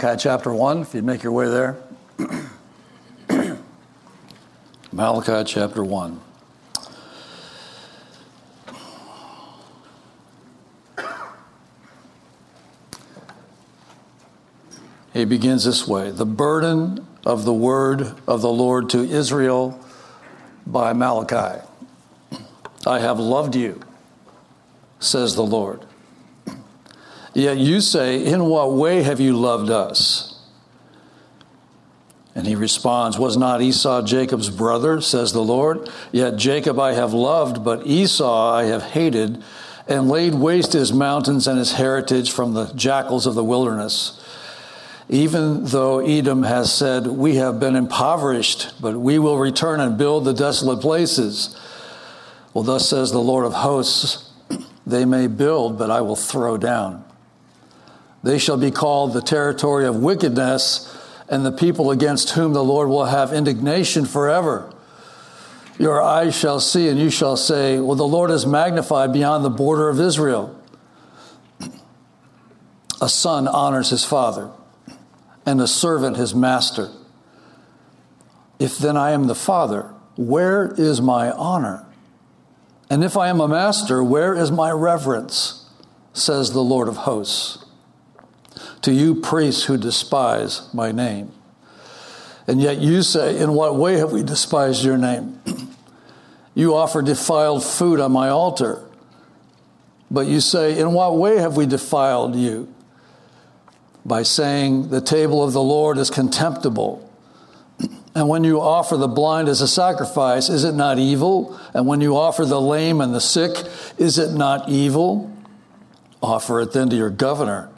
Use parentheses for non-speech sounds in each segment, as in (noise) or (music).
Malachi chapter 1, if you'd make your way there. (clears throat) Malachi chapter 1. He begins this way The burden of the word of the Lord to Israel by Malachi. I have loved you, says the Lord. Yet you say, In what way have you loved us? And he responds, Was not Esau Jacob's brother, says the Lord? Yet Jacob I have loved, but Esau I have hated, and laid waste his mountains and his heritage from the jackals of the wilderness. Even though Edom has said, We have been impoverished, but we will return and build the desolate places. Well, thus says the Lord of hosts, (clears throat) They may build, but I will throw down. They shall be called the territory of wickedness and the people against whom the Lord will have indignation forever. Your eyes shall see, and you shall say, Well, the Lord is magnified beyond the border of Israel. A son honors his father, and a servant his master. If then I am the father, where is my honor? And if I am a master, where is my reverence? Says the Lord of hosts to you priests who despise my name. And yet you say, In what way have we despised your name? (clears throat) you offer defiled food on my altar. But you say, In what way have we defiled you? By saying, The table of the Lord is contemptible. (clears throat) And when you offer the blind as a sacrifice, is it not evil? And when you offer the lame and the sick, is it not evil? Offer it then to your governor.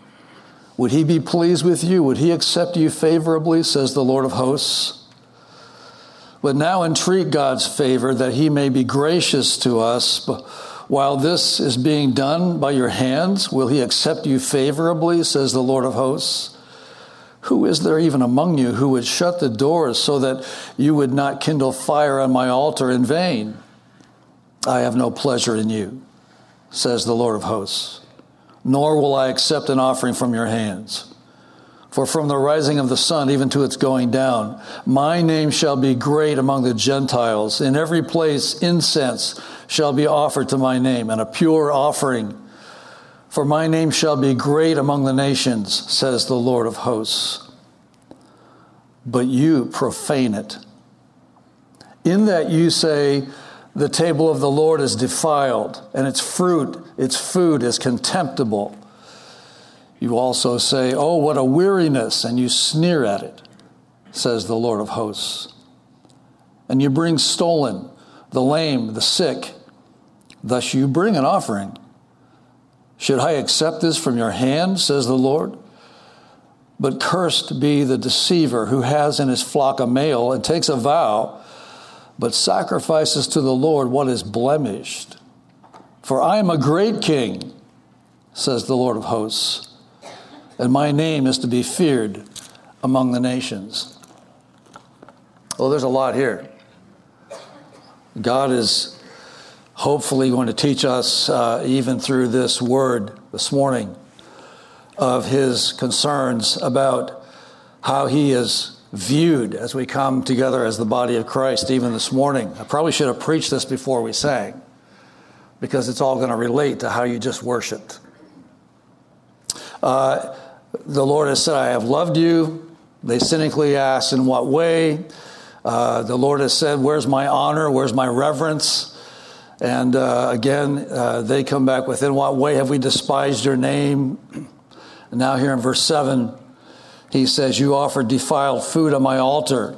Would he be pleased with you? Would he accept you favorably, says the Lord of hosts? But now entreat God's favor that he may be gracious to us. While this is being done by your hands, will he accept you favorably, says the Lord of hosts? Who is there even among you who would shut the doors so that you would not kindle fire on my altar in vain? I have no pleasure in you, says the Lord of hosts nor will I accept an offering from your hands. For from the rising of the sun even to its going down, my name shall be great among the Gentiles. In every place, incense shall be offered to my name, and a pure offering. For my name shall be great among the nations, says the Lord of hosts. But you profane it. In that you say, the table of the Lord is defiled, and its fruit, its food is contemptible. You also say, Oh, what a weariness, and you sneer at it, says the Lord of hosts. And you bring stolen, the lame, the sick. Thus you bring an offering. Should I accept this from your hand, says the Lord? But cursed be the deceiver who has in his flock a male and takes a vow but sacrifices to the Lord what is blemished. For I am a great king, says the Lord of hosts, and my name is to be feared among the nations. Well, there's a lot here. God is hopefully going to teach us, uh, even through this word this morning, of his concerns about how he is viewed as we come together as the body of Christ, even this morning. I probably should have preached this before we sang because it's all going to relate to how you just worshiped. Uh, the Lord has said, I have loved you. They cynically ask, In what way? Uh, the Lord has said, Where's my honor? Where's my reverence? And uh, again, uh, they come back with, In what way have we despised your name? And now, here in verse 7, he says, You offer defiled food on my altar.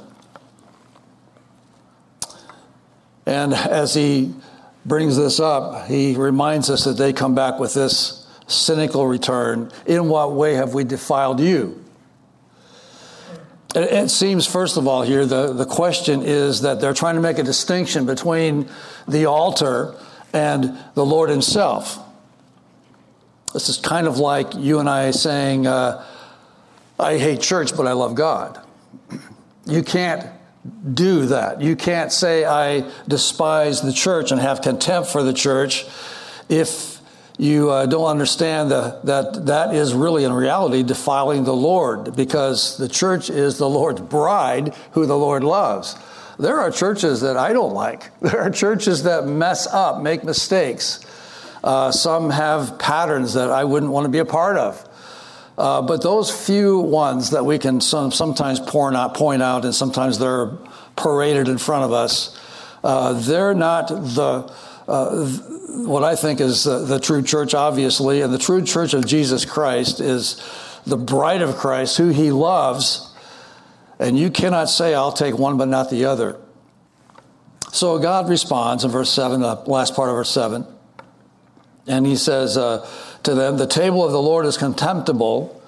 And as he brings this up, he reminds us that they come back with this cynical return In what way have we defiled you? It seems, first of all, here, the, the question is that they're trying to make a distinction between the altar and the Lord Himself. This is kind of like you and I saying, uh, I hate church, but I love God. (clears throat) You can't do that. You can't say, I despise the church and have contempt for the church if you uh, don't understand the, that that is really in reality defiling the Lord because the church is the Lord's bride who the Lord loves. There are churches that I don't like. (laughs) There are churches that mess up, make mistakes. Uh, some have patterns that I wouldn't want to be a part of. Uh, but those few ones that we can some, sometimes point out, point out, and sometimes they're paraded in front of us, uh, they're not the uh, what I think is the, the true church, obviously, and the true church of Jesus Christ is the bride of Christ, who He loves, and you cannot say, "I'll take one but not the other." So God responds in verse seven, the last part of verse seven, and He says. To them, The table of the Lord is contemptible.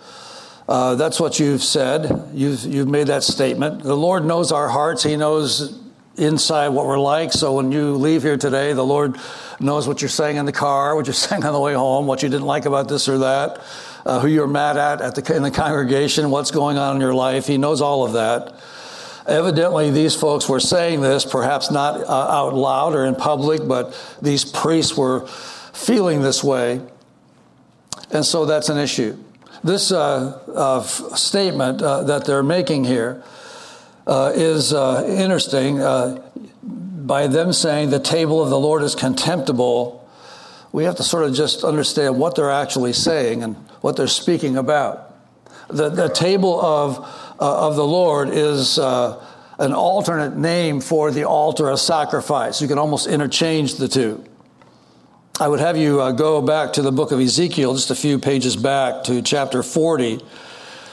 Uh, that's what you've said. You've, you've made that statement. The Lord knows our hearts. He knows inside what we're like. So when you leave here today, the Lord knows what you're saying in the car, what you're (laughs) saying on the way home, what you didn't like about this or that, uh, who you're mad at, at the, in the congregation, what's going on in your life. He knows all of that. Evidently, these folks were saying this, perhaps not uh, out loud or in public, but these priests were feeling this way. And so that's an issue. This uh, uh, statement uh, that they're making here uh, is uh, interesting. Uh, by them saying the table of the Lord is contemptible, we have to sort of just understand what they're actually saying and what they're speaking about. The, the table of, of the Lord is an alternate name for the altar of sacrifice. You can almost interchange the two. I would have you uh, go back to the book of Ezekiel, just a few pages back to chapter 40,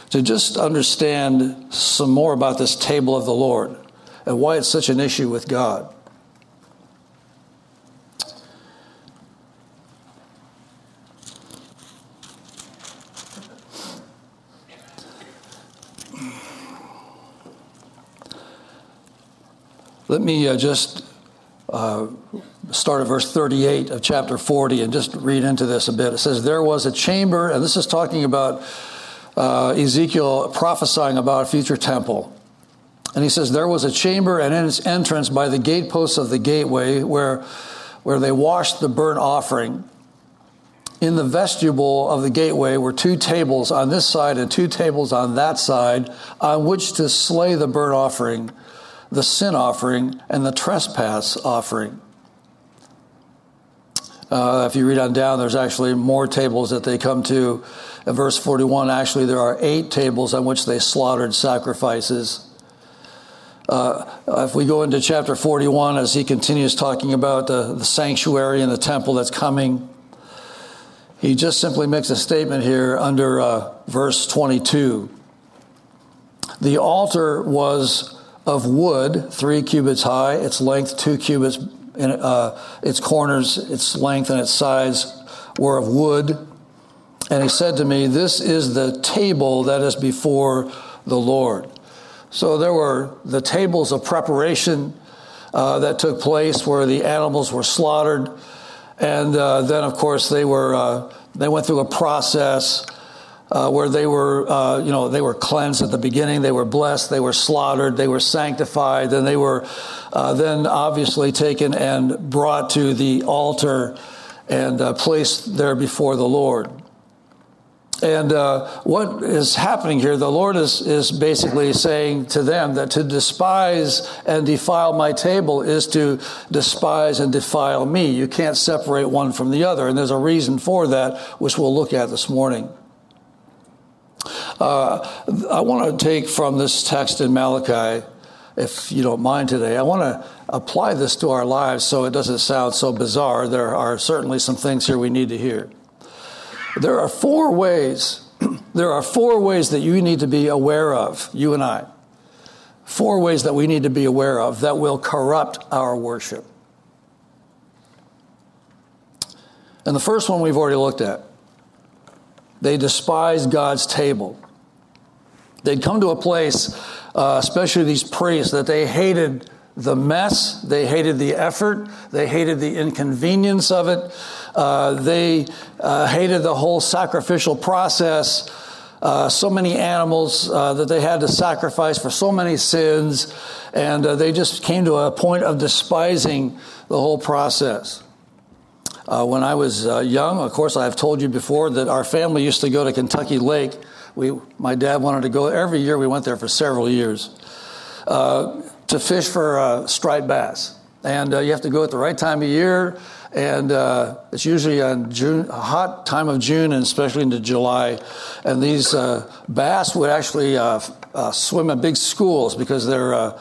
to just understand some more about this table of the Lord and why it's such an issue with God. Let me uh, just uh, start at verse 38 of chapter 40 and just read into this a bit. It says, There was a chamber, and this is talking about uh, Ezekiel prophesying about a future temple. And he says, There was a chamber and in its entrance by the gateposts of the gateway where, where they washed the burnt offering. In the vestibule of the gateway were two tables on this side and two tables on that side on which to slay the burnt offering, the sin offering, and the trespass offering. Uh, if you read on down, there's actually more tables that they come to. In verse 41, actually, there are eight tables on which they slaughtered sacrifices. Uh, if we go into chapter 41, as he continues talking about the, the sanctuary and the temple that's coming, he just simply makes a statement here under uh, verse 22. The altar was of wood, three cubits high, its length two cubits in, uh, its corners, its length, and its size were of wood. And he said to me, This is the table that is before the Lord. So there were the tables of preparation uh, that took place where the animals were slaughtered. And uh, then, of course, they, were, uh, they went through a process uh, where they were, uh, you know, they were cleansed at the beginning, they were blessed, they were slaughtered, they were sanctified, then they were uh, then obviously taken and brought to the altar and uh, placed there before the Lord. And uh, what is happening here, the Lord is, is basically saying to them that to despise and defile my table is to despise and defile me. You can't separate one from the other. And there's a reason for that, which we'll look at this morning. Uh, I want to take from this text in Malachi, if you don't mind today, I want to apply this to our lives so it doesn't sound so bizarre. There are certainly some things here we need to hear. There are four ways (clears throat) there are four ways that you need to be aware of, you and I. Four ways that we need to be aware of that will corrupt our worship. And the first one we've already looked at. They despise God's table. They'd come to a place, uh, especially these priests, that they hated the mess, they hated the effort, they hated the inconvenience of it, uh, they uh, hated the whole sacrificial process. Uh, so many animals uh, that they had to sacrifice for so many sins, and uh, they just came to a point of despising the whole process. Uh, when I was young, of course, I've told you before that our family used to go to Kentucky Lake. We, my dad wanted to go every year. We went there for several years to fish for uh, striped bass. And uh, you have to go at the right time of year, and uh, it's usually on June, hot time of June, and especially into July. And these uh, bass would actually uh, uh, swim in big schools because they're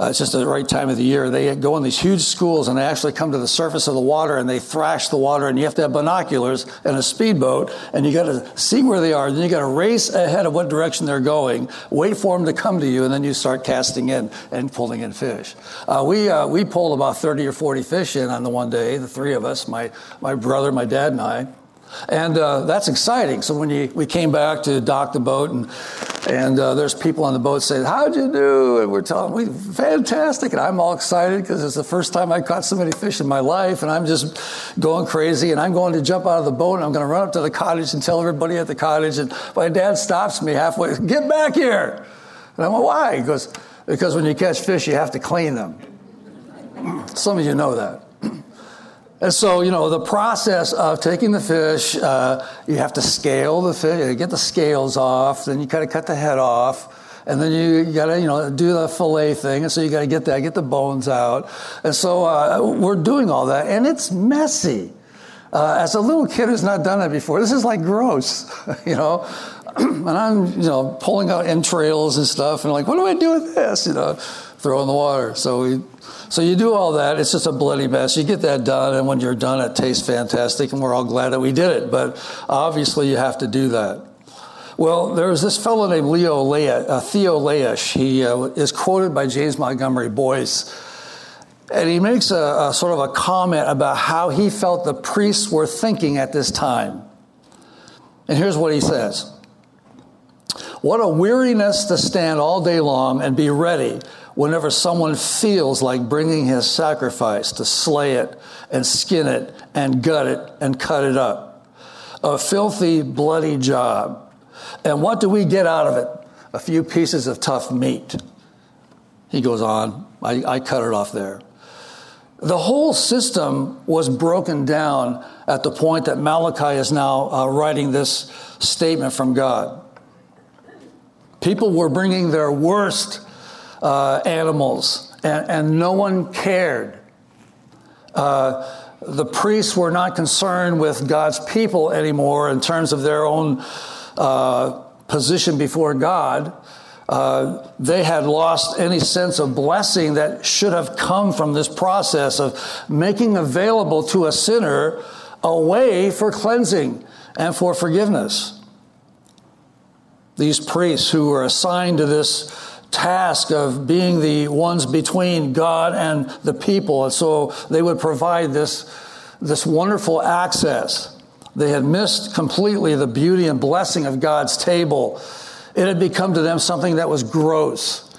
uh, it's just the right time of the year. They go in these huge schools and they actually come to the surface of the water and they thrash the water. And you have to have binoculars and a speedboat and you got to see where they are. Then you got to race ahead of what direction they're going, wait for them to come to you, and then you start casting in and pulling in fish. Uh, we uh, we pulled about 30 or 40 fish in on the one day, the three of us, my my brother, my dad, and I. And uh, that's exciting. So when you, we came back to dock the boat, and, and uh, there's people on the boat saying, How'd you do? And we're telling we fantastic. And I'm all excited because it's the first time I caught so many fish in my life, and I'm just going crazy. And I'm going to jump out of the boat, and I'm going to run up to the cottage and tell everybody at the cottage. And my dad stops me halfway, Get back here. And I'm like, Why? He goes, Because when you catch fish, you have to clean them. Some of you know that. And so, you know, the process of taking the fish, uh, you have to scale the fish, get the scales off, then you kind of cut the head off. And then you, you got to, you know, do the fillet thing. And so you got to get that, get the bones out. And so uh, we're doing all that. And it's messy. Uh, as a little kid who's not done it before, this is like gross, (laughs) you know. (clears throat) and I'm, you know, pulling out entrails and stuff. And like, what do I do with this? You know, throw in the water. So we so you do all that. It's just a bloody mess. You get that done, and when you're done, it tastes fantastic, and we're all glad that we did it. But obviously, you have to do that. Well, there was this fellow named Leo Lea, uh, Theo Laetsch. He uh, is quoted by James Montgomery Boice. And he makes a, a sort of a comment about how he felt the priests were thinking at this time. And here's what he says What a weariness to stand all day long and be ready whenever someone feels like bringing his sacrifice to slay it and skin it and gut it and cut it up. A filthy, bloody job. And what do we get out of it? A few pieces of tough meat. He goes on, I, I cut it off there. The whole system was broken down at the point that Malachi is now uh, writing this statement from God. People were bringing their worst uh, animals, and, and, no one cared. Uh, the priests were not concerned with God's people anymore in terms of their own uh, position before God. Uh, they had lost any sense of blessing that should have come from this process of making available to a sinner a way for cleansing and for forgiveness. These priests who were assigned to this task of being the ones between God and the people. And so they would provide this, this wonderful access. They had missed completely the beauty and blessing of God's table. It had become to them something that was gross.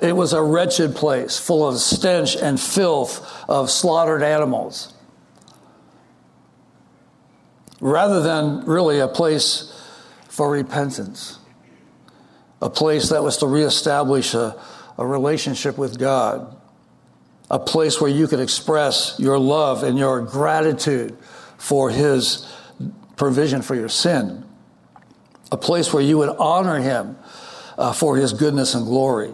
It was a wretched place full of stench and filth of slaughtered animals. Rather than really a place for repentance a place that was to reestablish a, a relationship with God, a place where you could express your love and your gratitude for His provision for your sin, a place where you would honor Him uh, for His goodness and glory.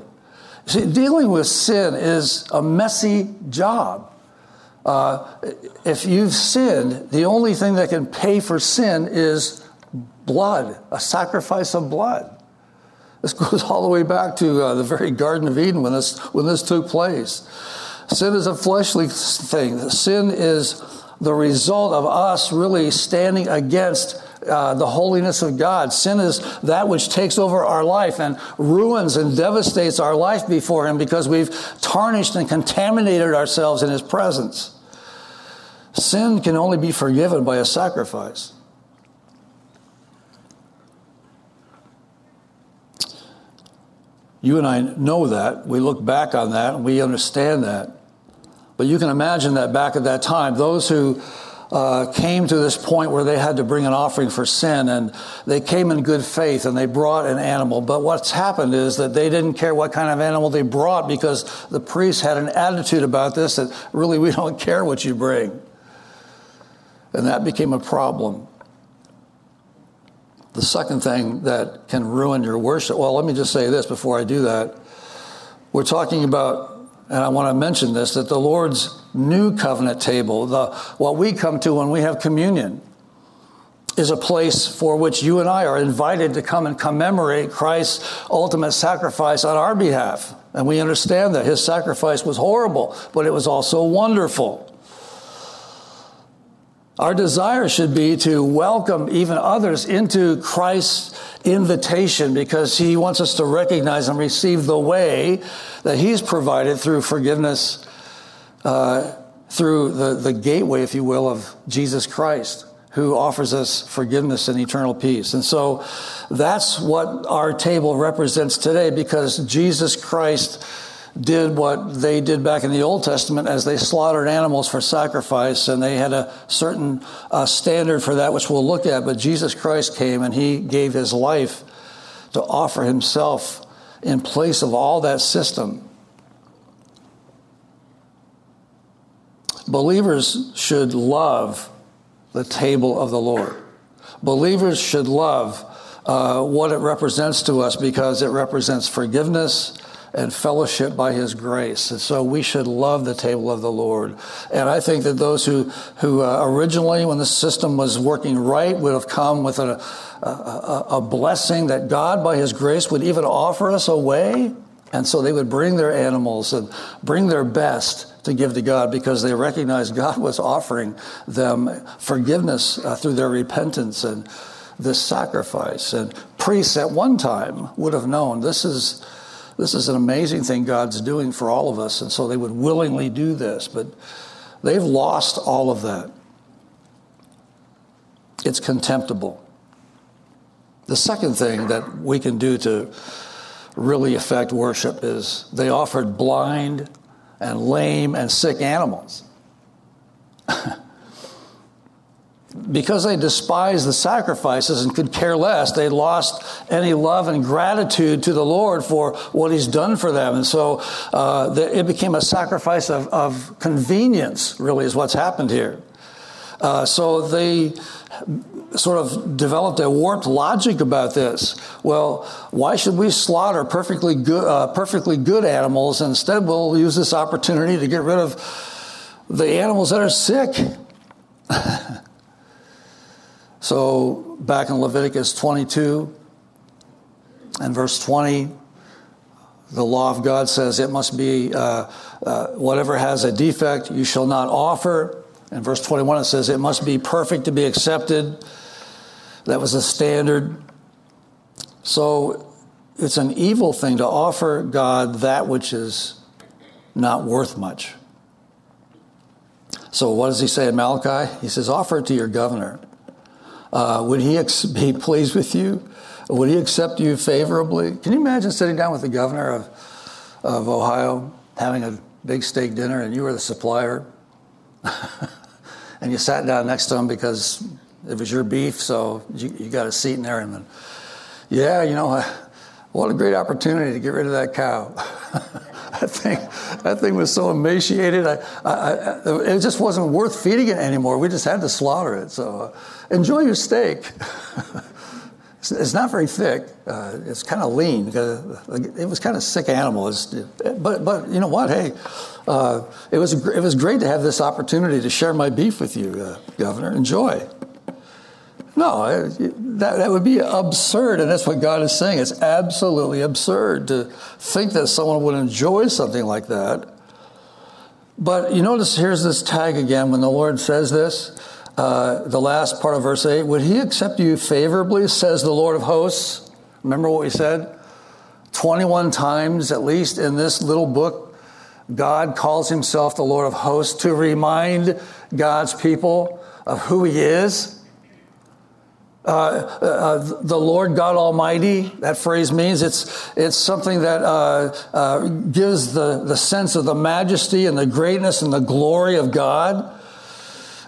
See, dealing with sin is a messy job. Uh, if you've sinned, the only thing that can pay for sin is blood, a sacrifice of blood. This goes all the way back to uh, the very Garden of Eden when this, when this took place. Sin is a fleshly thing. Sin is the result of us really standing against uh, the holiness of God. Sin is that which takes over our life and ruins and devastates our life before Him because we've tarnished and contaminated ourselves in His presence. Sin can only be forgiven by a sacrifice. You and I know that. We look back on that and we understand that. But you can imagine that back at that time, those who uh, came to this point where they had to bring an offering for sin and they came in good faith and they brought an animal. But what's happened is that they didn't care what kind of animal they brought because the priest had an attitude about this that really (laughs) we don't care what you bring. And that became a problem. The second thing that can ruin your worship, well, let me just say this before I do that. We're talking about, and I want to mention this, that the Lord's new covenant table, the, what we come to when we have communion, is a place for which you and I are invited to come and commemorate Christ's ultimate sacrifice on our behalf. And we understand that his sacrifice was horrible, but it was also wonderful. Our desire should be to welcome even others into Christ's invitation because he wants us to recognize and receive the way that he's provided through forgiveness, uh, through the, the gateway, if you will, of Jesus Christ, who offers us forgiveness and eternal peace. And so that's what our table represents today because Jesus Christ did what they did back in the Old Testament as they slaughtered animals for sacrifice, and they had a certain uh, standard for that, which we'll look at. But Jesus Christ came and he gave his life to offer himself in place of all that system. Believers should love the table of the Lord. Believers should love uh, what it represents to us because it represents forgiveness and fellowship by his grace. And so we should love the table of the Lord. And I think that those who, who uh, originally, when the system was working right, would have come with a, a, a blessing that God, by his grace, would even offer us a way. And so they would bring their animals and bring their best to give to God because they recognized God was offering them forgiveness uh, through their repentance and this sacrifice. And priests at one time would have known this is this is an amazing thing God's doing for all of us. And so they would willingly do this, but they've lost all of that. It's contemptible. The second thing that we can do to really affect worship is they offered blind and lame and sick animals. (laughs) because they despised the sacrifices and could care less, they lost any love and gratitude to the Lord for what He's done for them. And so uh, the, it became a sacrifice of, of, convenience, really, is what's happened here. Uh, so they sort of developed a warped logic about this. Well, why should we slaughter perfectly good, uh, perfectly good animals? Instead, we'll use this opportunity to get rid of the animals that are sick. (laughs) So, back in Leviticus 22 and verse 20, the law of God says it must be uh, uh, whatever has a defect, you shall not offer. In verse 21, it says it must be perfect to be accepted. That was a standard. So, it's an evil thing to offer God that which is not worth much. So, what does he say in Malachi? He says, Offer it to your governor. Uh, would he ex- (laughs) be pleased with you? Would he accept you favorably? Can you imagine sitting down with the governor of, of Ohio, having a big steak dinner, and you were the supplier? (laughs) and you sat down next to him because it was your beef, so you, you got a seat in there. And then, yeah, you know, (laughs) what a great opportunity to get rid of that cow. (laughs) that thing, that thing was so emaciated. I, I, I, it just wasn't worth feeding it anymore. We just had to slaughter it. So uh, enjoy your steak. (laughs) it's, it's, not very thick. Uh, it's kind of lean. It was kind of sick animal. but but you know what? Hey, uh, it was it was great to have this opportunity to share my beef with you, uh, Governor. Enjoy. No, that, that would be absurd, and that's what God is saying. It's absolutely absurd to think that someone would enjoy something like that. But you notice here's this tag again when the Lord says this uh, the last part of verse 8, would he accept you favorably, says the Lord of hosts? Remember what we said? 21 times, at least in this little book, God calls himself the Lord of hosts to remind God's people of who he is. Uh, uh, the Lord God Almighty, that phrase means it's, it's something that uh, uh, gives the, the sense of the majesty and the greatness and the glory of God.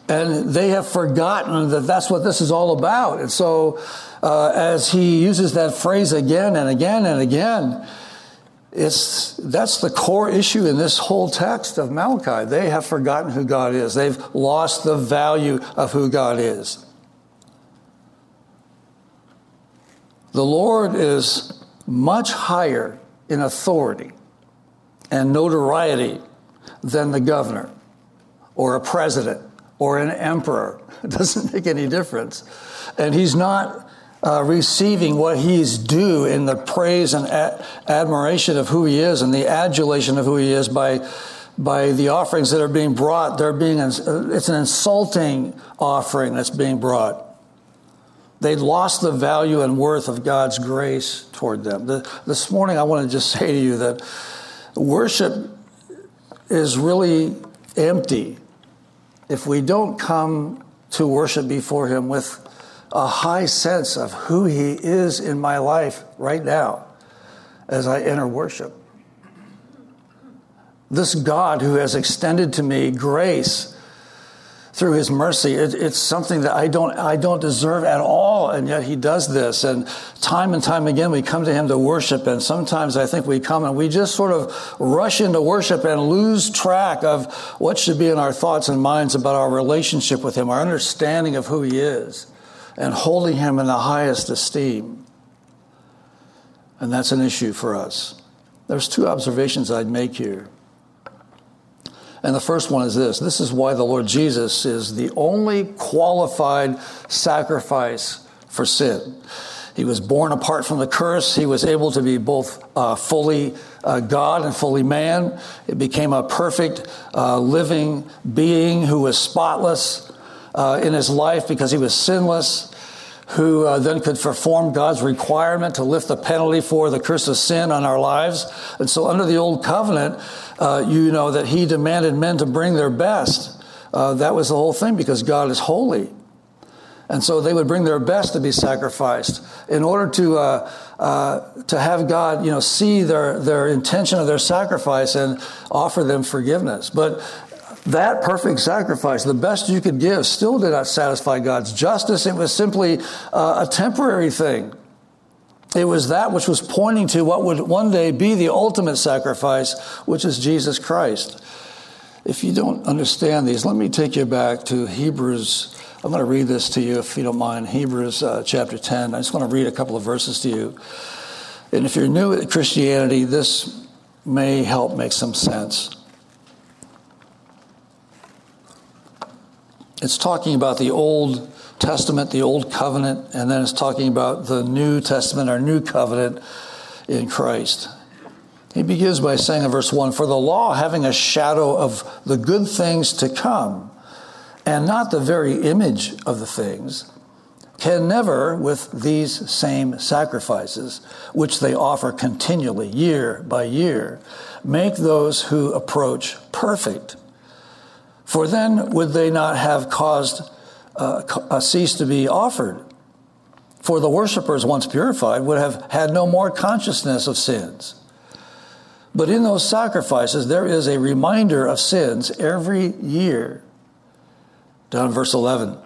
And they have forgotten that that's what this is all about. And so, uh, as he uses that phrase again and again and again, it's, that's the core issue in this whole text of Malachi. They have forgotten who God is, they've lost the value of who God is. The Lord is much higher in authority and notoriety than the governor or a president or an emperor. (laughs) It doesn't make any difference. And he's not uh, receiving what he's due in the praise and a- admiration of who he is and the adulation of who he is by, by the offerings that are being brought. They're being, it's an insulting offering that's being brought. They'd lost the value and worth of God's grace toward them. The, this morning, I want to just (laughs) say to you that worship is really empty if we don't come to worship before Him with a high sense of who He is in my life right now as I enter worship. This God who has extended to me grace through his mercy. It, it's something that I don't, I don't deserve at all, and yet he does this. And time and time again, we come to him to worship, and sometimes I think we come and we just sort of rush into worship and lose track of what should be in our thoughts and minds about our relationship with him, our understanding of who he is, and holding him in the highest esteem. And that's an issue for us. There's two observations I'd make here. And the first one is this this is why the Lord Jesus is the only qualified sacrifice for sin. He was born apart from the curse. He was able to be both uh, fully uh, God and fully man. It became a perfect uh, living being who was spotless uh, in his life because he was sinless who uh, then could perform God's requirement to lift the penalty for the curse of sin on our lives. And so, under the old covenant, uh, you know that He demanded men to bring their best. Uh, that was the whole thing because God is holy. And so they would bring their best to be sacrificed in order to, uh, uh, to have God, you know, see their, their intention of their sacrifice and offer them forgiveness. But that perfect sacrifice, the best you could give, still did not satisfy God's justice. It was simply uh, a temporary thing. It was that which was pointing to what would one day be the ultimate sacrifice, which is Jesus Christ. If you don't understand these, let me take you back to Hebrews. I'm going to read this to you if you don't mind. Hebrews uh, chapter 10. I just want to read a couple of verses to you. And if you're new at Christianity, this may help make some sense. It's talking about the Old Testament, the Old Covenant, and then it's talking about the New Testament, our New Covenant in Christ. He begins by saying in verse 1 For the law, having a shadow of the good things to come, and not the very image of the things, can never, with these same sacrifices, which they offer continually, year by year, make those who approach perfect. For then would they not have caused uh, a cease to be offered? For the worshippers, once purified, would have had no more consciousness of sins. But in those sacrifices, there is a reminder of sins every year. Down verse 11.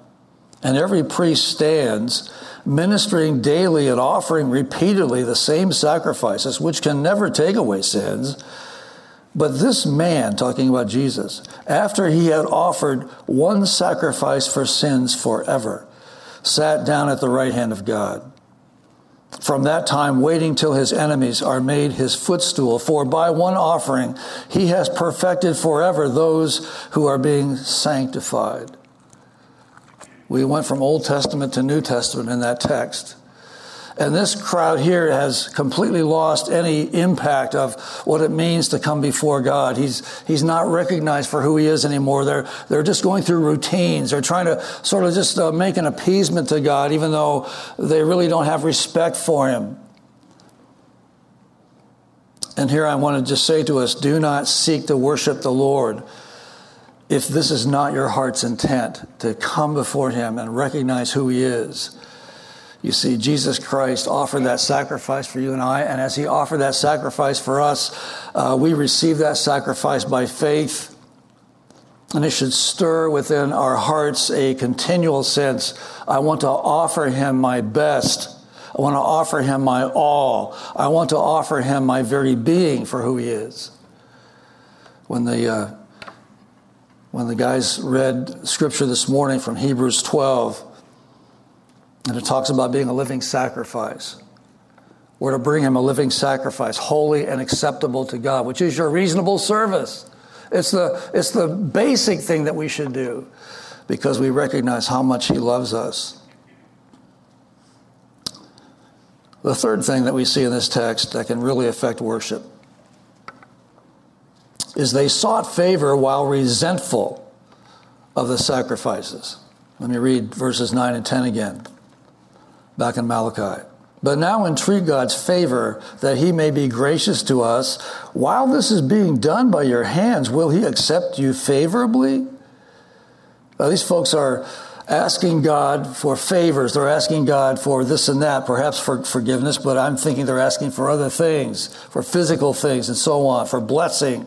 And every priest stands ministering daily and offering repeatedly the same sacrifices, which can never take away sins but this man, talking about Jesus, after he had offered one sacrifice for sins forever, sat down at the right hand of God. From that time, waiting till his enemies are made his footstool, for by one offering he has perfected forever those who are being sanctified. We went from Old Testament to New Testament in that text. And this crowd here has completely lost any impact of what it means to come before God. He's, he's not recognized for who he is anymore. They're, they're just going through routines. They're trying to sort of just uh, make an appeasement to God, even though they really don't have respect for him. And here I want to just say to us do not seek to worship the Lord if this is not your heart's intent to come before him and recognize who he is you see, Jesus Christ offered that sacrifice for you and I, and as He offered that sacrifice for us, uh, we receive that sacrifice by faith. And it should stir within our hearts a continual sense I want to offer Him my best. I want to offer Him my all. I want to offer Him my very being for who He is. When the, uh, when the guys read scripture this morning from Hebrews 12, and it talks about being a living sacrifice. We're to bring him a living sacrifice, holy and acceptable to God, which is your reasonable service. It's the, it's the basic thing that we should do because we recognize how much he loves us. The third thing that we see in this text that can really affect worship is they sought favor while resentful of the sacrifices. Let me read verses 9 and 10 again back in Malachi. But now entreat God's favor that he may be gracious to us. While this is being done by your hands, will he accept you favorably? Now, these folks are asking God for favors. They're asking God for this and that, perhaps for forgiveness, but I'm thinking they're asking for other things, for physical things and so on, for blessing.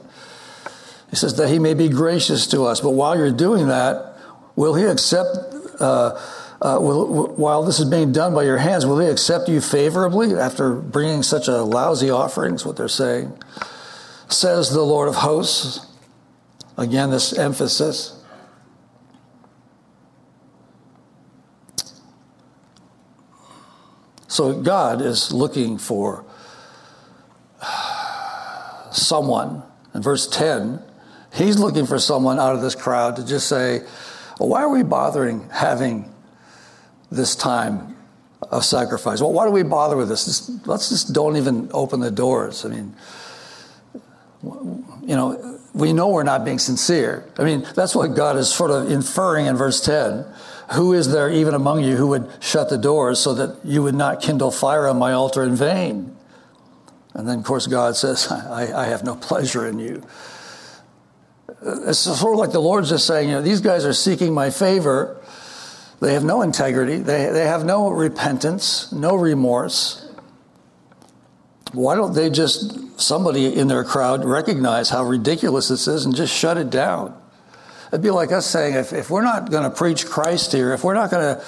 He says that he may be gracious to us. But while you're doing that, will he accept? Uh, uh, will, while this is being done by your hands, will they accept you favorably after bringing such a lousy offering? Is what they're saying. Says the Lord of hosts. Again, this emphasis. So God is looking for someone. In verse 10, he's looking for someone out of this crowd to just say, well, why are we bothering having this time of sacrifice. Well, why do we bother with this? Let's just don't even open the doors. I mean, you know, we know we're not being sincere. I mean, that's what God is sort of inferring in verse 10. Who is there even among you who would shut the doors so that you would not kindle fire on my altar in vain? And then, of course, God says, (laughs) I, I have no pleasure in you. It's sort of like the Lord's just saying, you know, these guys are seeking my favor they have no integrity. They, they have no repentance, no remorse. Why don't they just, somebody in their crowd, recognize how ridiculous this is and just shut it down? It'd be like us saying, if, if we're not going to preach Christ here, if we're not going to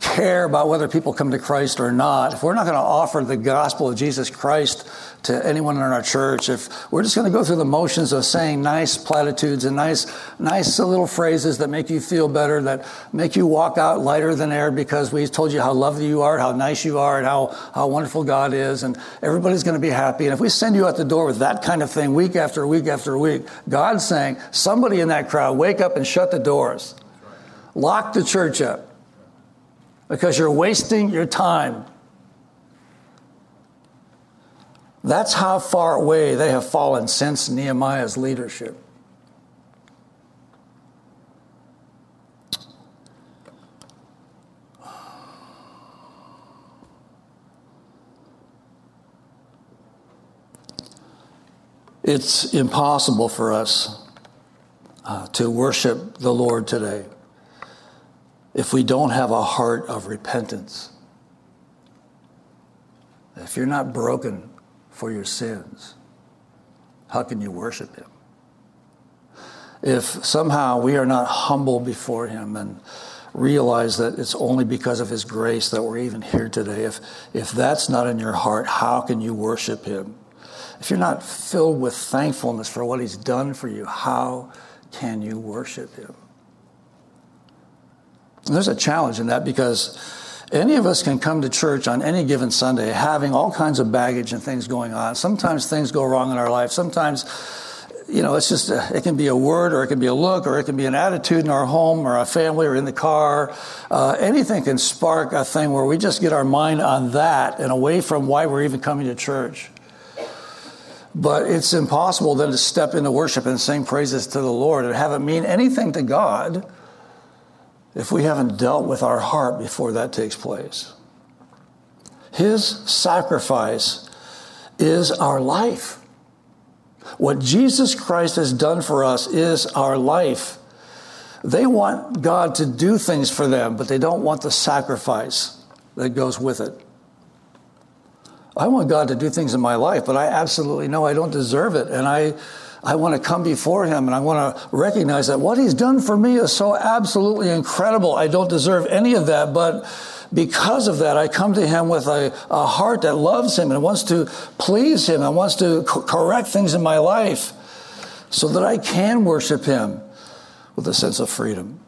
care about whether people come to Christ or not, if we're not going to offer the gospel of Jesus Christ to anyone in our church, if we're just going to go through the motions of saying nice platitudes and nice, nice little phrases that make you feel better, that make you walk out lighter than air because we told you how lovely you are, how nice you are, and how, how wonderful God is, and everybody's going to be happy. And if we send you out the door with that kind of thing week after week after week, God's saying, somebody in that crowd, wake up and shut the doors. Lock the church up because you're wasting your time That's how far away they have fallen since Nehemiah's leadership. It's impossible for us uh, to worship the Lord today if we don't have a heart of repentance. If you're not broken for your sins, how can you worship Him? If somehow we are not humble before Him and realize that it's only because of His grace that we're even here today, if, if that's not in your heart, how can you worship Him? If you're not filled with thankfulness for what He's done for you, how can you worship Him? And there's a challenge in that because any of us can come to church on any given Sunday having all kinds of baggage and things going on. Sometimes things go wrong in our life. Sometimes, you know, it's just, a, it can be a word or it can be a look or it can be an attitude in our home or our family or in the car. Uh, anything can spark a thing where we just get our mind on that and away from why we're even coming to church. But it's impossible then to step into worship and sing praises to the Lord and have it mean anything to God if we haven't dealt with our heart before that takes place. His sacrifice is our life. What Jesus Christ has done for us is our life. They want God to do things for them, but they don't want the sacrifice that goes with it. I want God to do things in my life, but I absolutely know I don't deserve it. And I, I want to come before Him and I want to recognize that what He's done for me is so absolutely incredible. I don't deserve any of that, but because of that, I come to Him with a, a heart that loves Him and wants to please Him and wants to co- correct things in my life so that I can worship Him with a sense of freedom.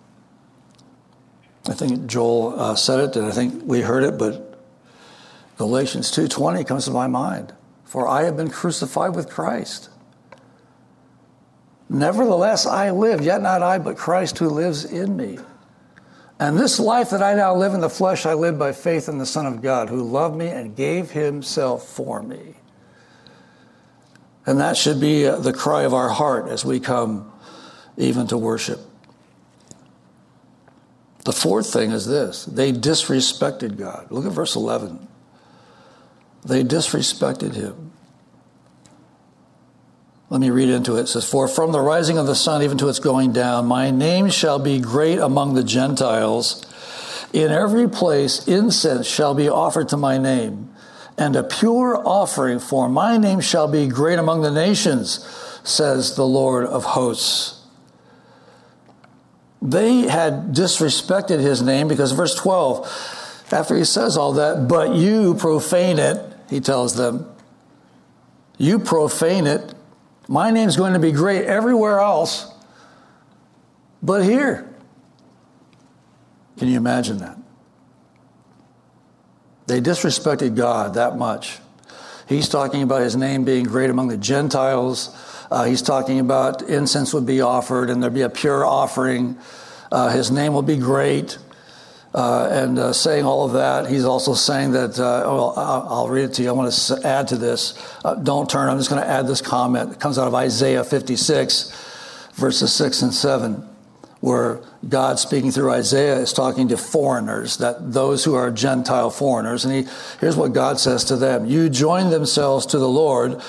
I think Joel uh, said it, and I think we heard it, but Galatians 2:20 comes to my mind. For I have been crucified with Christ. Nevertheless, I live, yet not I, but Christ who lives in me. And this life that I now live in the flesh, I live by faith in the Son of God, who loved me and gave himself for me. And that should be uh, the cry of our heart as we come even to worship. The fourth thing is this they disrespected God. Look at verse 11. They disrespected him. Let me read into it. It says, For from the rising of the sun even to its going down, my name shall be great among the Gentiles. In every place incense shall be offered to my name, and a pure offering for my name shall be great among the nations, says the Lord of hosts. They had disrespected his name because verse 12, after he says all that, but you profane it, he tells them, you profane it my name's going to be great everywhere else, but here. Can you imagine that? They disrespected God that much. He's talking about his name being great among the Gentiles. Uh, he's talking about incense would be offered and there'd be a pure offering. Uh, his name will be great. Uh, and uh, saying all of that, he's also saying that, uh, well, I'll, read it to you. I want to add to this. Uh, don't turn. I'm just going to add this comment. It comes out of Isaiah 56, verses 6 and 7, where God, speaking through Isaiah, is talking to foreigners, that those who are Gentile foreigners. And he, here's what God says to them You join themselves to the Lord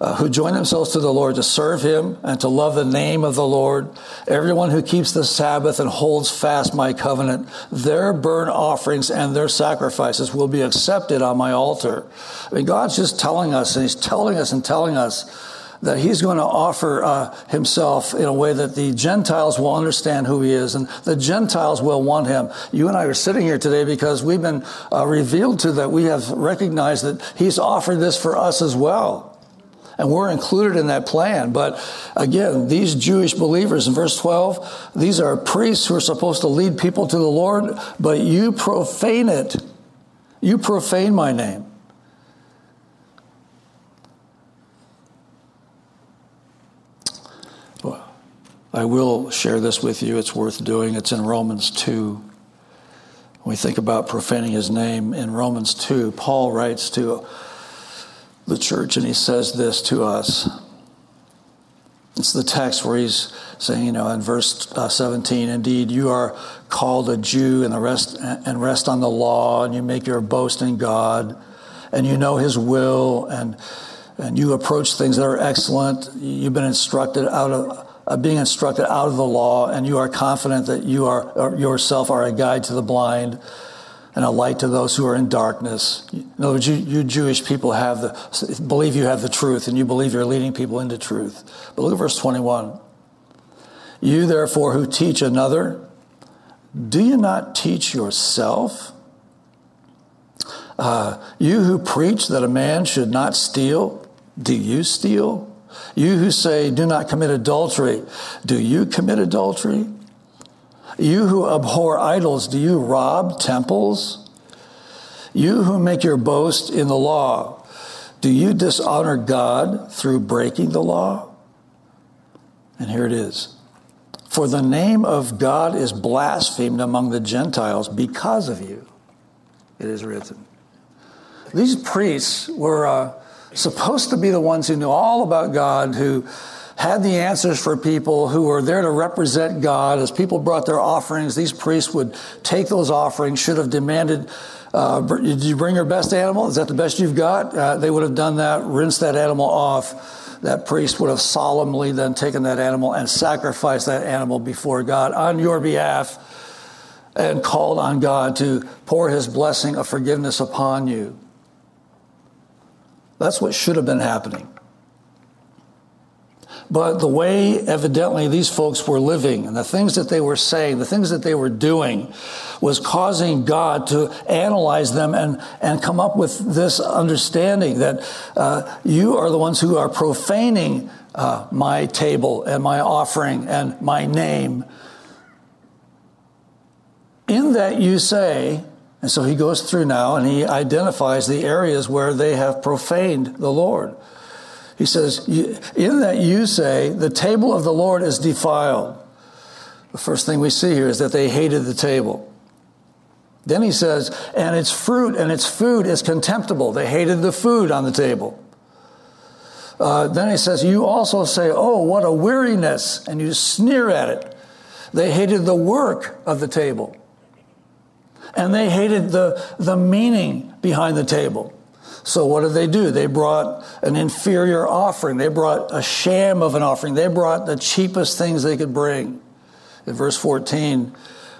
uh, who join themselves to the Lord to serve him and to love the name of the Lord. Everyone who keeps the Sabbath and holds fast my covenant, their burnt offerings and their sacrifices will be accepted on my altar. I mean, God's just telling us, and He's telling us and telling us that he's going to offer uh, himself in a way that the Gentiles will understand who he is and the Gentiles will want him. You and I are sitting here today because we've been uh, revealed to that we have recognized that he's offered this for us as well. And we're included in that plan. But again, these Jewish believers in verse 12, these are priests who are supposed to lead people to the Lord, but you profane it. You profane my name. I will share this with you. It's worth doing. It's in Romans 2. When we think about profaning his name in Romans 2, Paul writes to the church, and he says this to us. It's the text where he's saying, you know, in verse uh, 17, indeed, you are called a Jew and the rest and rest on the law, and you make your boast in God, and you know His will, and and you approach things that are excellent. You've been instructed out of uh, being instructed out of the law, and you are confident that you are yourself are a guide to the blind and a light to those who are in darkness. In other words, you, you Jewish people have the, believe you have the truth and you believe you're leading people into truth. But look at verse 21. You therefore who teach another, do you not teach yourself? Uh, you who preach that a man should not steal, do you steal? You who say, do not commit adultery, do you commit adultery? You who abhor idols, do you rob temples? You who make your boast in the law, do you dishonor God through breaking the law? And here it is. For the name of God is blasphemed among the Gentiles because of you. It is written. These priests were uh, supposed to be the ones who knew all about God, who had the answers for people who were there to represent God. As people brought their offerings, these priests would take those offerings, should have demanded, uh, Did you bring your best animal? Is that the best you've got? Uh, they would have done that, rinsed that animal off. That priest would have solemnly then taken that animal and sacrificed that animal before God on your behalf and called on God to pour his blessing of forgiveness upon you. That's what should have been happening. But the way, evidently, these folks were living and the things that they were saying, the things that they were doing, was causing God to analyze them and, and come up with this understanding that uh, you are the ones who are profaning uh, my table and my offering and my name. In that you say, and so he goes through now and he identifies the areas where they have profaned the Lord. He says, In that you say, the table of the Lord is defiled. The first thing we see here is that they hated the table. Then he says, and its fruit and its food is contemptible. They hated the food on the table. Uh, then he says, You also say, Oh, what a weariness, and you sneer at it. They hated the work of the table. And they hated the, the meaning behind the table. So what did they do? They brought an inferior offering. They brought a sham of an offering. They brought the cheapest things they could bring. In verse 14,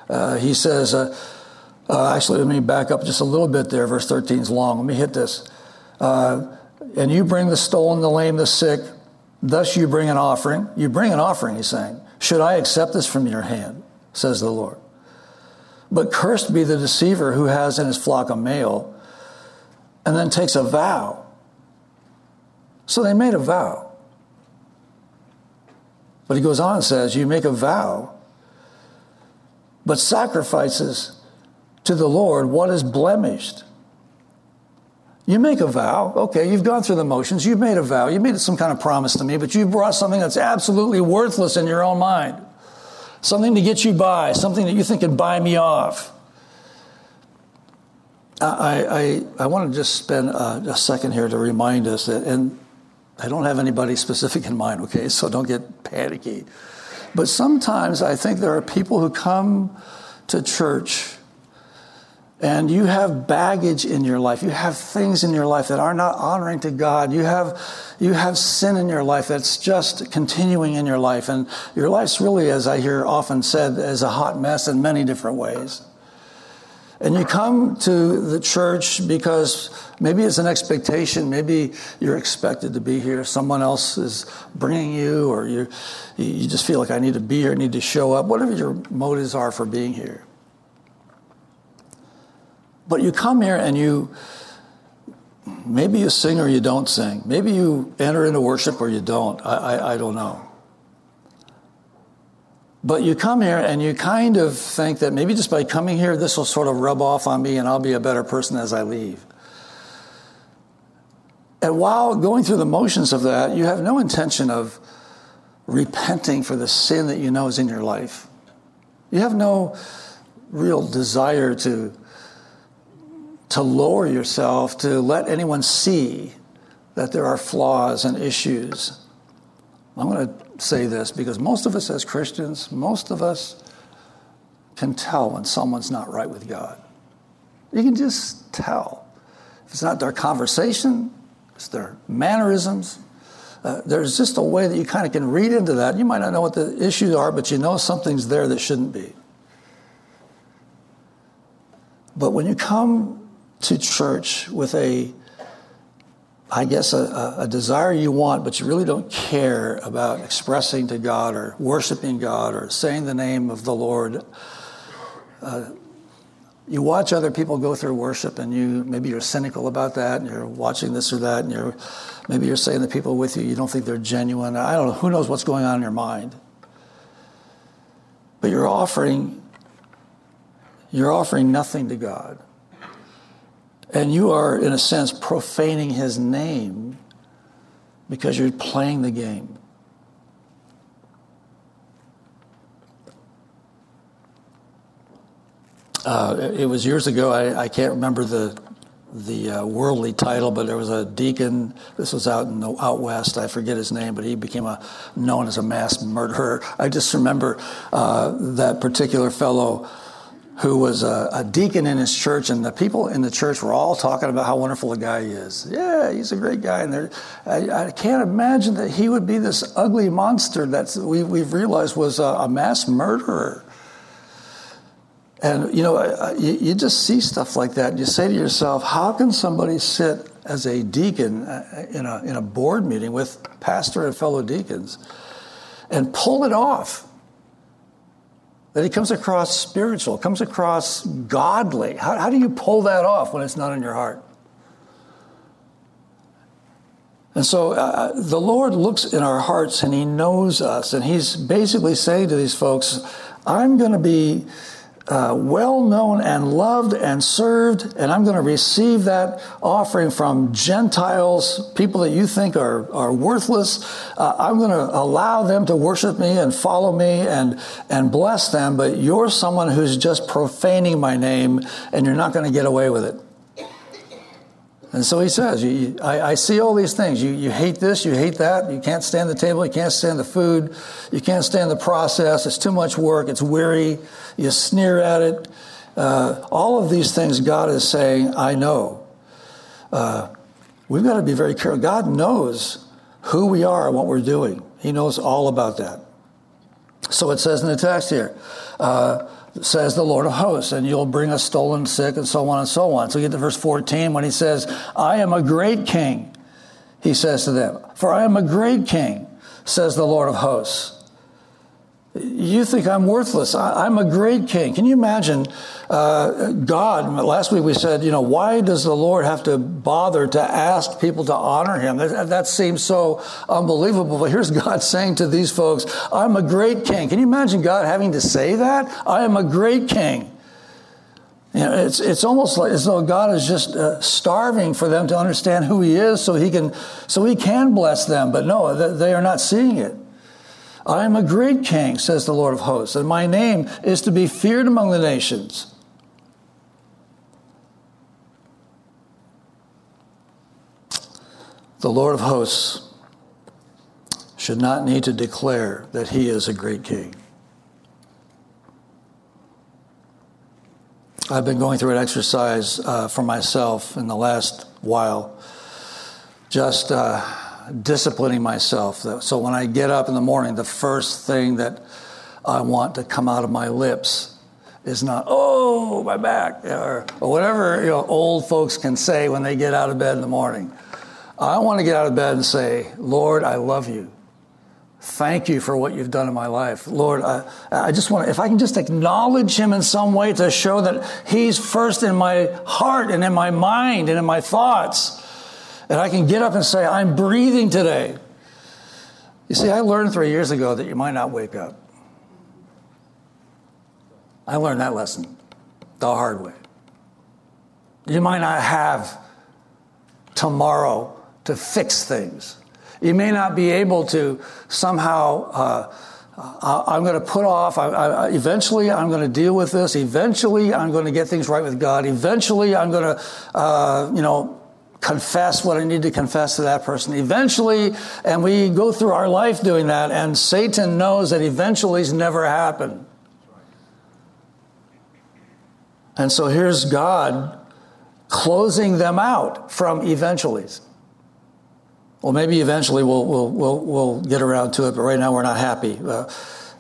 uh, he says, uh, uh, actually, let me back up just a little bit there. Verse 13 is long. Let me hit this. Uh, and you bring the stolen, the lame, the sick. Thus you bring an offering. You bring an offering, he's saying. Should I accept this from your hand? Says the Lord. But cursed be the deceiver who has in his flock a male and then takes a vow. So they made a vow. But he goes on and says, You make a vow, but sacrifices to the Lord what is blemished. You make a vow. Okay, you've gone through the motions. You've made a vow. You made some kind of promise to me, but you've brought something that's absolutely worthless in your own mind. Something to get you by, something that you think can buy me off. I, I, I want to just spend a, a, second here to remind us that, and I don't have anybody specific in mind, okay, (laughs) so don't get panicky. But sometimes I think there are people who come to church and you have baggage in your life. You have things in your life that are not honoring to God. You have, you have sin in your life that's just continuing in your life. And your life's really, as I hear often said, is a hot mess in many different ways. And you come to the church because maybe it's an expectation. Maybe you're expected to be here. Someone else is bringing you, or you, you just feel like I need to be here, I need to show up, whatever your motives are for being here. But you come here and you, maybe you sing or you don't sing. Maybe you enter into worship or you don't. I, I, I don't know. But you come here and you kind of think that maybe just by coming here, this will sort of rub off on me and I'll be a better person as I leave. And while going through the motions of that, you have no intention of repenting for the sin that you know is in your life. You have no real desire to, to lower yourself, to let anyone see that there are flaws and issues. I'm going to say this because most of us as Christians, most of us can tell when someone's not right with God. You can just tell. If it's not their conversation, it's their mannerisms. Uh, there's just a way that you kind of can read into that. You might not know what the issues are, but you know something's there that shouldn't be. But when you come to church with a I guess, a, a, desire you want, but you really don't care about expressing to God or worshiping God or saying the name of the Lord. Uh, you watch other people go through worship and you maybe you're cynical about that and you're watching this or that and you're maybe you're saying the people with you you don't think they're genuine. I don't know who knows what's going on in your mind. But you're offering you're offering nothing to god and you are, in a sense, profaning his name because you're playing the game. Uh, it was years ago. I, I can't remember the the uh, worldly title, but there was a deacon. This was out in the out west. I forget his name, but he became a, known as a mass murderer. I just remember uh, that particular fellow who was a, a, deacon in his church, and the people in the church were all talking about how wonderful a guy is. Yeah, he's a great guy, and I, I, can't imagine that he would be this ugly monster that we, we've realized was a, a mass murderer. And you know, you, you, just see stuff like that, and you say to yourself, how can somebody sit as a deacon uh, in a, in a board meeting with pastor and fellow deacons and pull it off? That he comes across spiritual, comes across godly. How, how do you pull that off when it's not in your heart? And so uh, the Lord looks in our hearts and He knows us. And He's basically saying to these folks, I'm going to be uh, well known and loved and served, and I'm going to receive that offering from Gentiles, people that you think are, are worthless. Uh, I'm going to allow them to worship me and follow me and, and bless them, but you're someone who's just profaning my name, and you're not going to get away with it. And so he says, you, you, I, I, see all these things. You, you hate this, you hate that. You can't stand the table, you can't stand the food, you can't stand the process. It's too much work, it's weary. You sneer at it. Uh, all of these things God is saying, I know. Uh, we've got to be very careful. God knows who we are and what we're doing, He knows all about that. So it says in the text here, uh, says the Lord of hosts, and you'll bring us stolen sick, and so on and so on. So we get to verse 14 when he says, I am a great king, he says to them, For I am a great king, says the Lord of hosts. You think I'm worthless. I, am a great king. Can you imagine uh, God? Last week we said, you know, why does the Lord have to bother to ask people to honor him? That, that seems so unbelievable. But here's (laughs) God saying to these folks, I'm a great king. Can you imagine God having to say that? I am a great king. You know, it's, it's almost like as though God is just uh, starving for them to understand who He is, so He can so He can bless them. But no, they are not seeing it. I am a great king, says the Lord of hosts, and my name is to be feared among the nations. The Lord of hosts should not need to declare that he is a great king. I've been going through an exercise uh, for myself in the last while, just. Uh, disciplining myself. So when I get up in the morning, the first thing that I want to come out of my lips is not, oh, my back, or, or whatever you know, old folks can say when they get out of bed in the morning. I want to get out of bed and say, Lord, I love you. Thank you for what you've done in my life. Lord, I, I just want to, if I can just acknowledge him in some way to show that he's first in my heart and in my mind and in my thoughts and I can get up and say, I'm breathing today. You see, I learned three years ago that you might not wake up. I learned that lesson the hard way. You might not have tomorrow to fix things. You may not be able to somehow. Uh, I'm going to put off. I, I, eventually, I'm going to deal with this. Eventually, I'm going to get things right with God. Eventually, I'm going to, uh, you know, confess what I need to confess to that person eventually, and we go through our life doing that, and Satan knows that eventually eventually's never happen. And so here's God closing them out from eventuallys. Well, maybe eventually we'll, we'll, we'll, we'll get around to it, but right now we're not happy. Uh,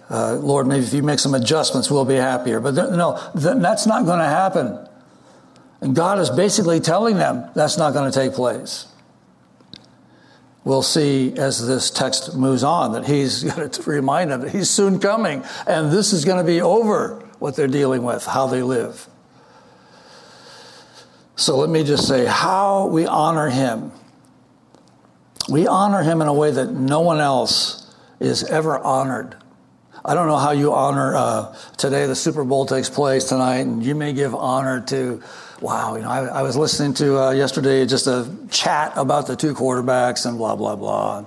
uh, Lord, maybe if you make some adjustments, we'll be happier. But th- no, th- that's not going to happen. And God is basically telling them that's not going to take place. We'll see as this text moves on that he's (laughs) going to remind them that he's soon coming and this is going to be over what they're dealing with, how they live. So let me just say how we honor him. We honor him in a way that no one else is ever honored. I don't know how you honor uh, today. The Super Bowl takes place tonight, and you may give honor to wow, you know, I, I was listening to uh, yesterday just a chat about the two quarterbacks and blah, blah, blah. And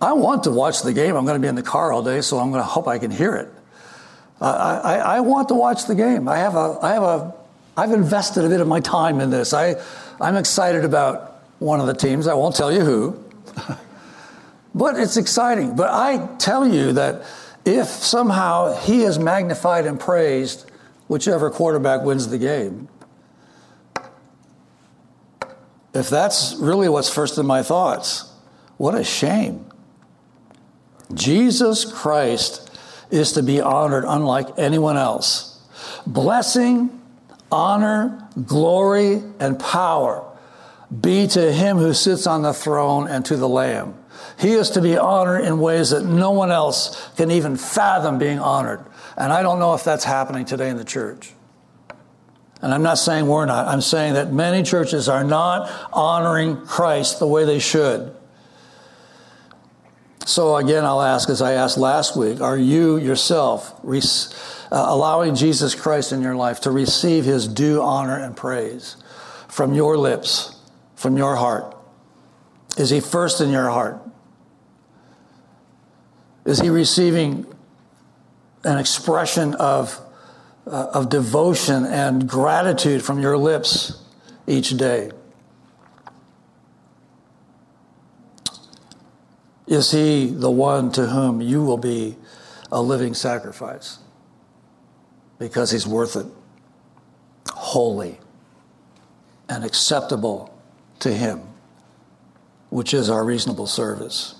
I want to watch the game. I'm going to be in the car all day, so I'm going to hope I can hear it. I, I, I want to watch the game. I have a, I have a, I've invested a bit of my time in this. I, I'm excited about one of the teams. I won't tell you who, (laughs) but it's exciting. But I tell you that if somehow he is magnified and praised, whichever quarterback wins the game, if that's really what's first in my thoughts, what a shame. Jesus Christ is to be honored unlike anyone else. Blessing, honor, glory, and power be to him who sits on the throne and to the Lamb. He is to be honored in ways that no one else can even fathom being honored. And I don't know if that's happening today in the church. And I'm not saying we're not. I'm saying that many churches are not honoring Christ the way they should. So again, I'll ask, as I asked last week, are you yourself uh, allowing Jesus Christ in your life to receive his due honor and praise from your lips, from your heart? Is he first in your heart? Is he receiving an expression of, uh, of devotion and gratitude from your lips each day? Is he the one to whom you will be a living sacrifice? Because he's worth it, holy, and acceptable to him, which is our reasonable service.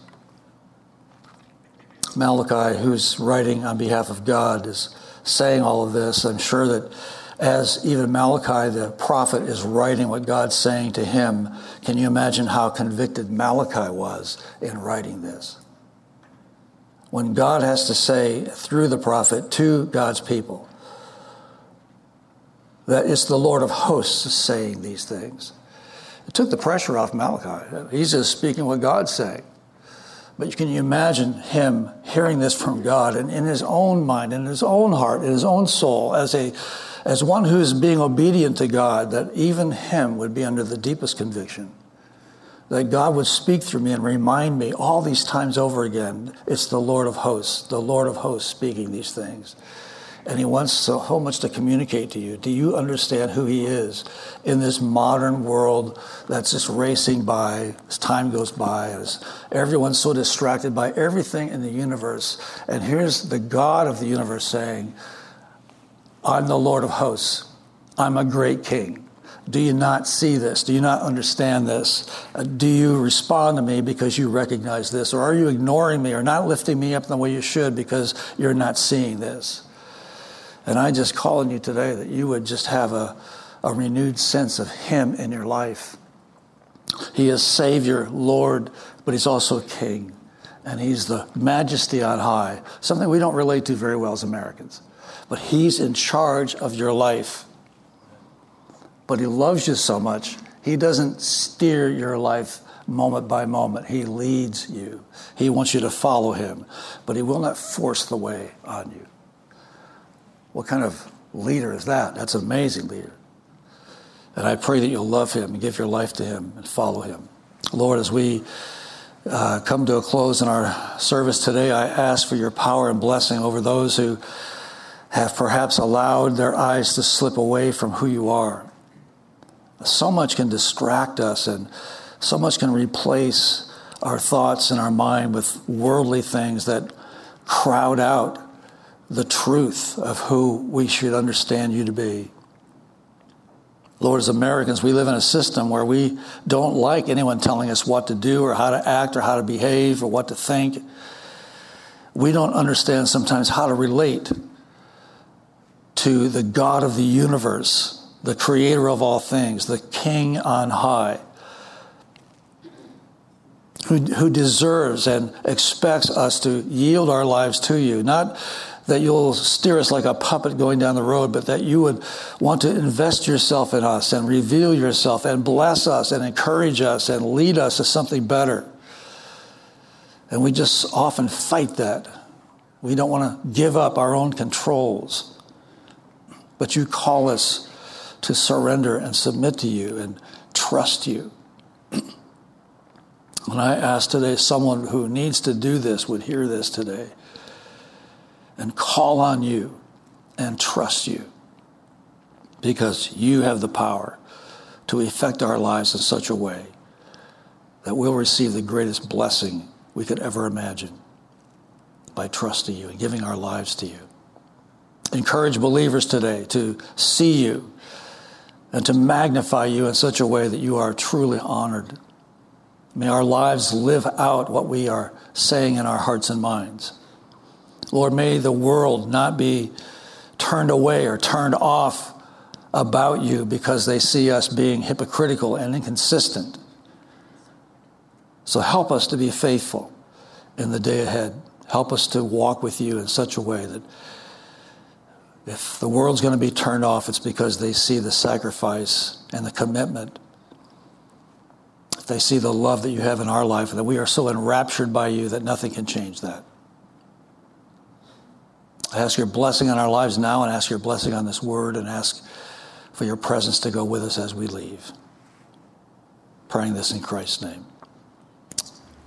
Malachi, who's writing on behalf of God, is saying all of this. I'm sure that as even Malachi, the prophet, is writing what God's saying to him, can you imagine how convicted Malachi was in writing this? When God has to say through the prophet to God's people that it's the Lord of hosts saying these things, it took the pressure off Malachi. He's just speaking what God's saying. But can you imagine him hearing this from God and in his own mind, in his own heart, in his own soul, as a as one who's being obedient to God, that even him would be under the deepest conviction. That God would speak through me and remind me all these times over again it's the Lord of hosts, the Lord of hosts speaking these things. And he wants so, so much to communicate to you. Do you understand who he is in this modern world that's just racing by as time goes by, as everyone's so distracted by everything in the universe? And here's the God of the universe saying, I'm the Lord of hosts. I'm a great king. Do you not see this? Do you not understand this? Uh, do you respond to me because you recognize this? Or are you ignoring me or not lifting me up the way you should because you're not seeing this? And I just call on you today that you would just have a, a renewed sense of Him in your life. He is Savior, Lord, but He's also King. And He's the majesty on high, something we don't relate to very well as Americans but He's in charge of your life. But He loves you so much, He doesn't steer your life moment by moment. He leads you. He wants you to follow Him, but He will not force the way on you. What kind of leader is that? That's an amazing leader. And I pray that you'll love Him and give your life to Him and follow Him. Lord, as we uh, come to a close in our service today, I ask for your power and blessing over those who have perhaps allowed their eyes to slip away from who you are. So much can distract us, and so much can replace our thoughts and our mind with worldly things that crowd out the truth of who we should understand you to be. Lord, as Americans, we live in a system where we don't like anyone telling us what to do or how to act or how to behave or what to think. We don't understand sometimes how to relate to the God of the universe, the creator of all things, the King on high, who, who deserves and expects us to yield our lives to you. Not that you'll steer us like a puppet going down the road, but that you would want to invest yourself in us and reveal yourself and bless us and encourage us and lead us to something better. And we just often fight that. We don't want to give up our own controls but you call us to surrender and submit to you and trust you. (clears throat) and I ask today, someone who needs to do this would hear this today and call on you and trust you because you have the power to affect our lives in such a way that we'll receive the greatest blessing we could ever imagine by trusting you and giving our lives to you. Encourage believers today to see you and to magnify you in such a way that you are truly honored. May our lives live out what we are saying in our hearts and minds. Lord, may the world not be turned away or turned off about you because they see us being hypocritical and inconsistent. So help us to be faithful in the day ahead. Help us to walk with you in such a way that if the world's going to be turned off, it's because they see the sacrifice and the commitment. If they see the love that you have in our life, and that we are so enraptured by you that nothing can change that. I ask your blessing on our lives now and ask your blessing on this word and ask for your presence to go with us as we leave. Praying this in Christ's name.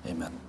Amen.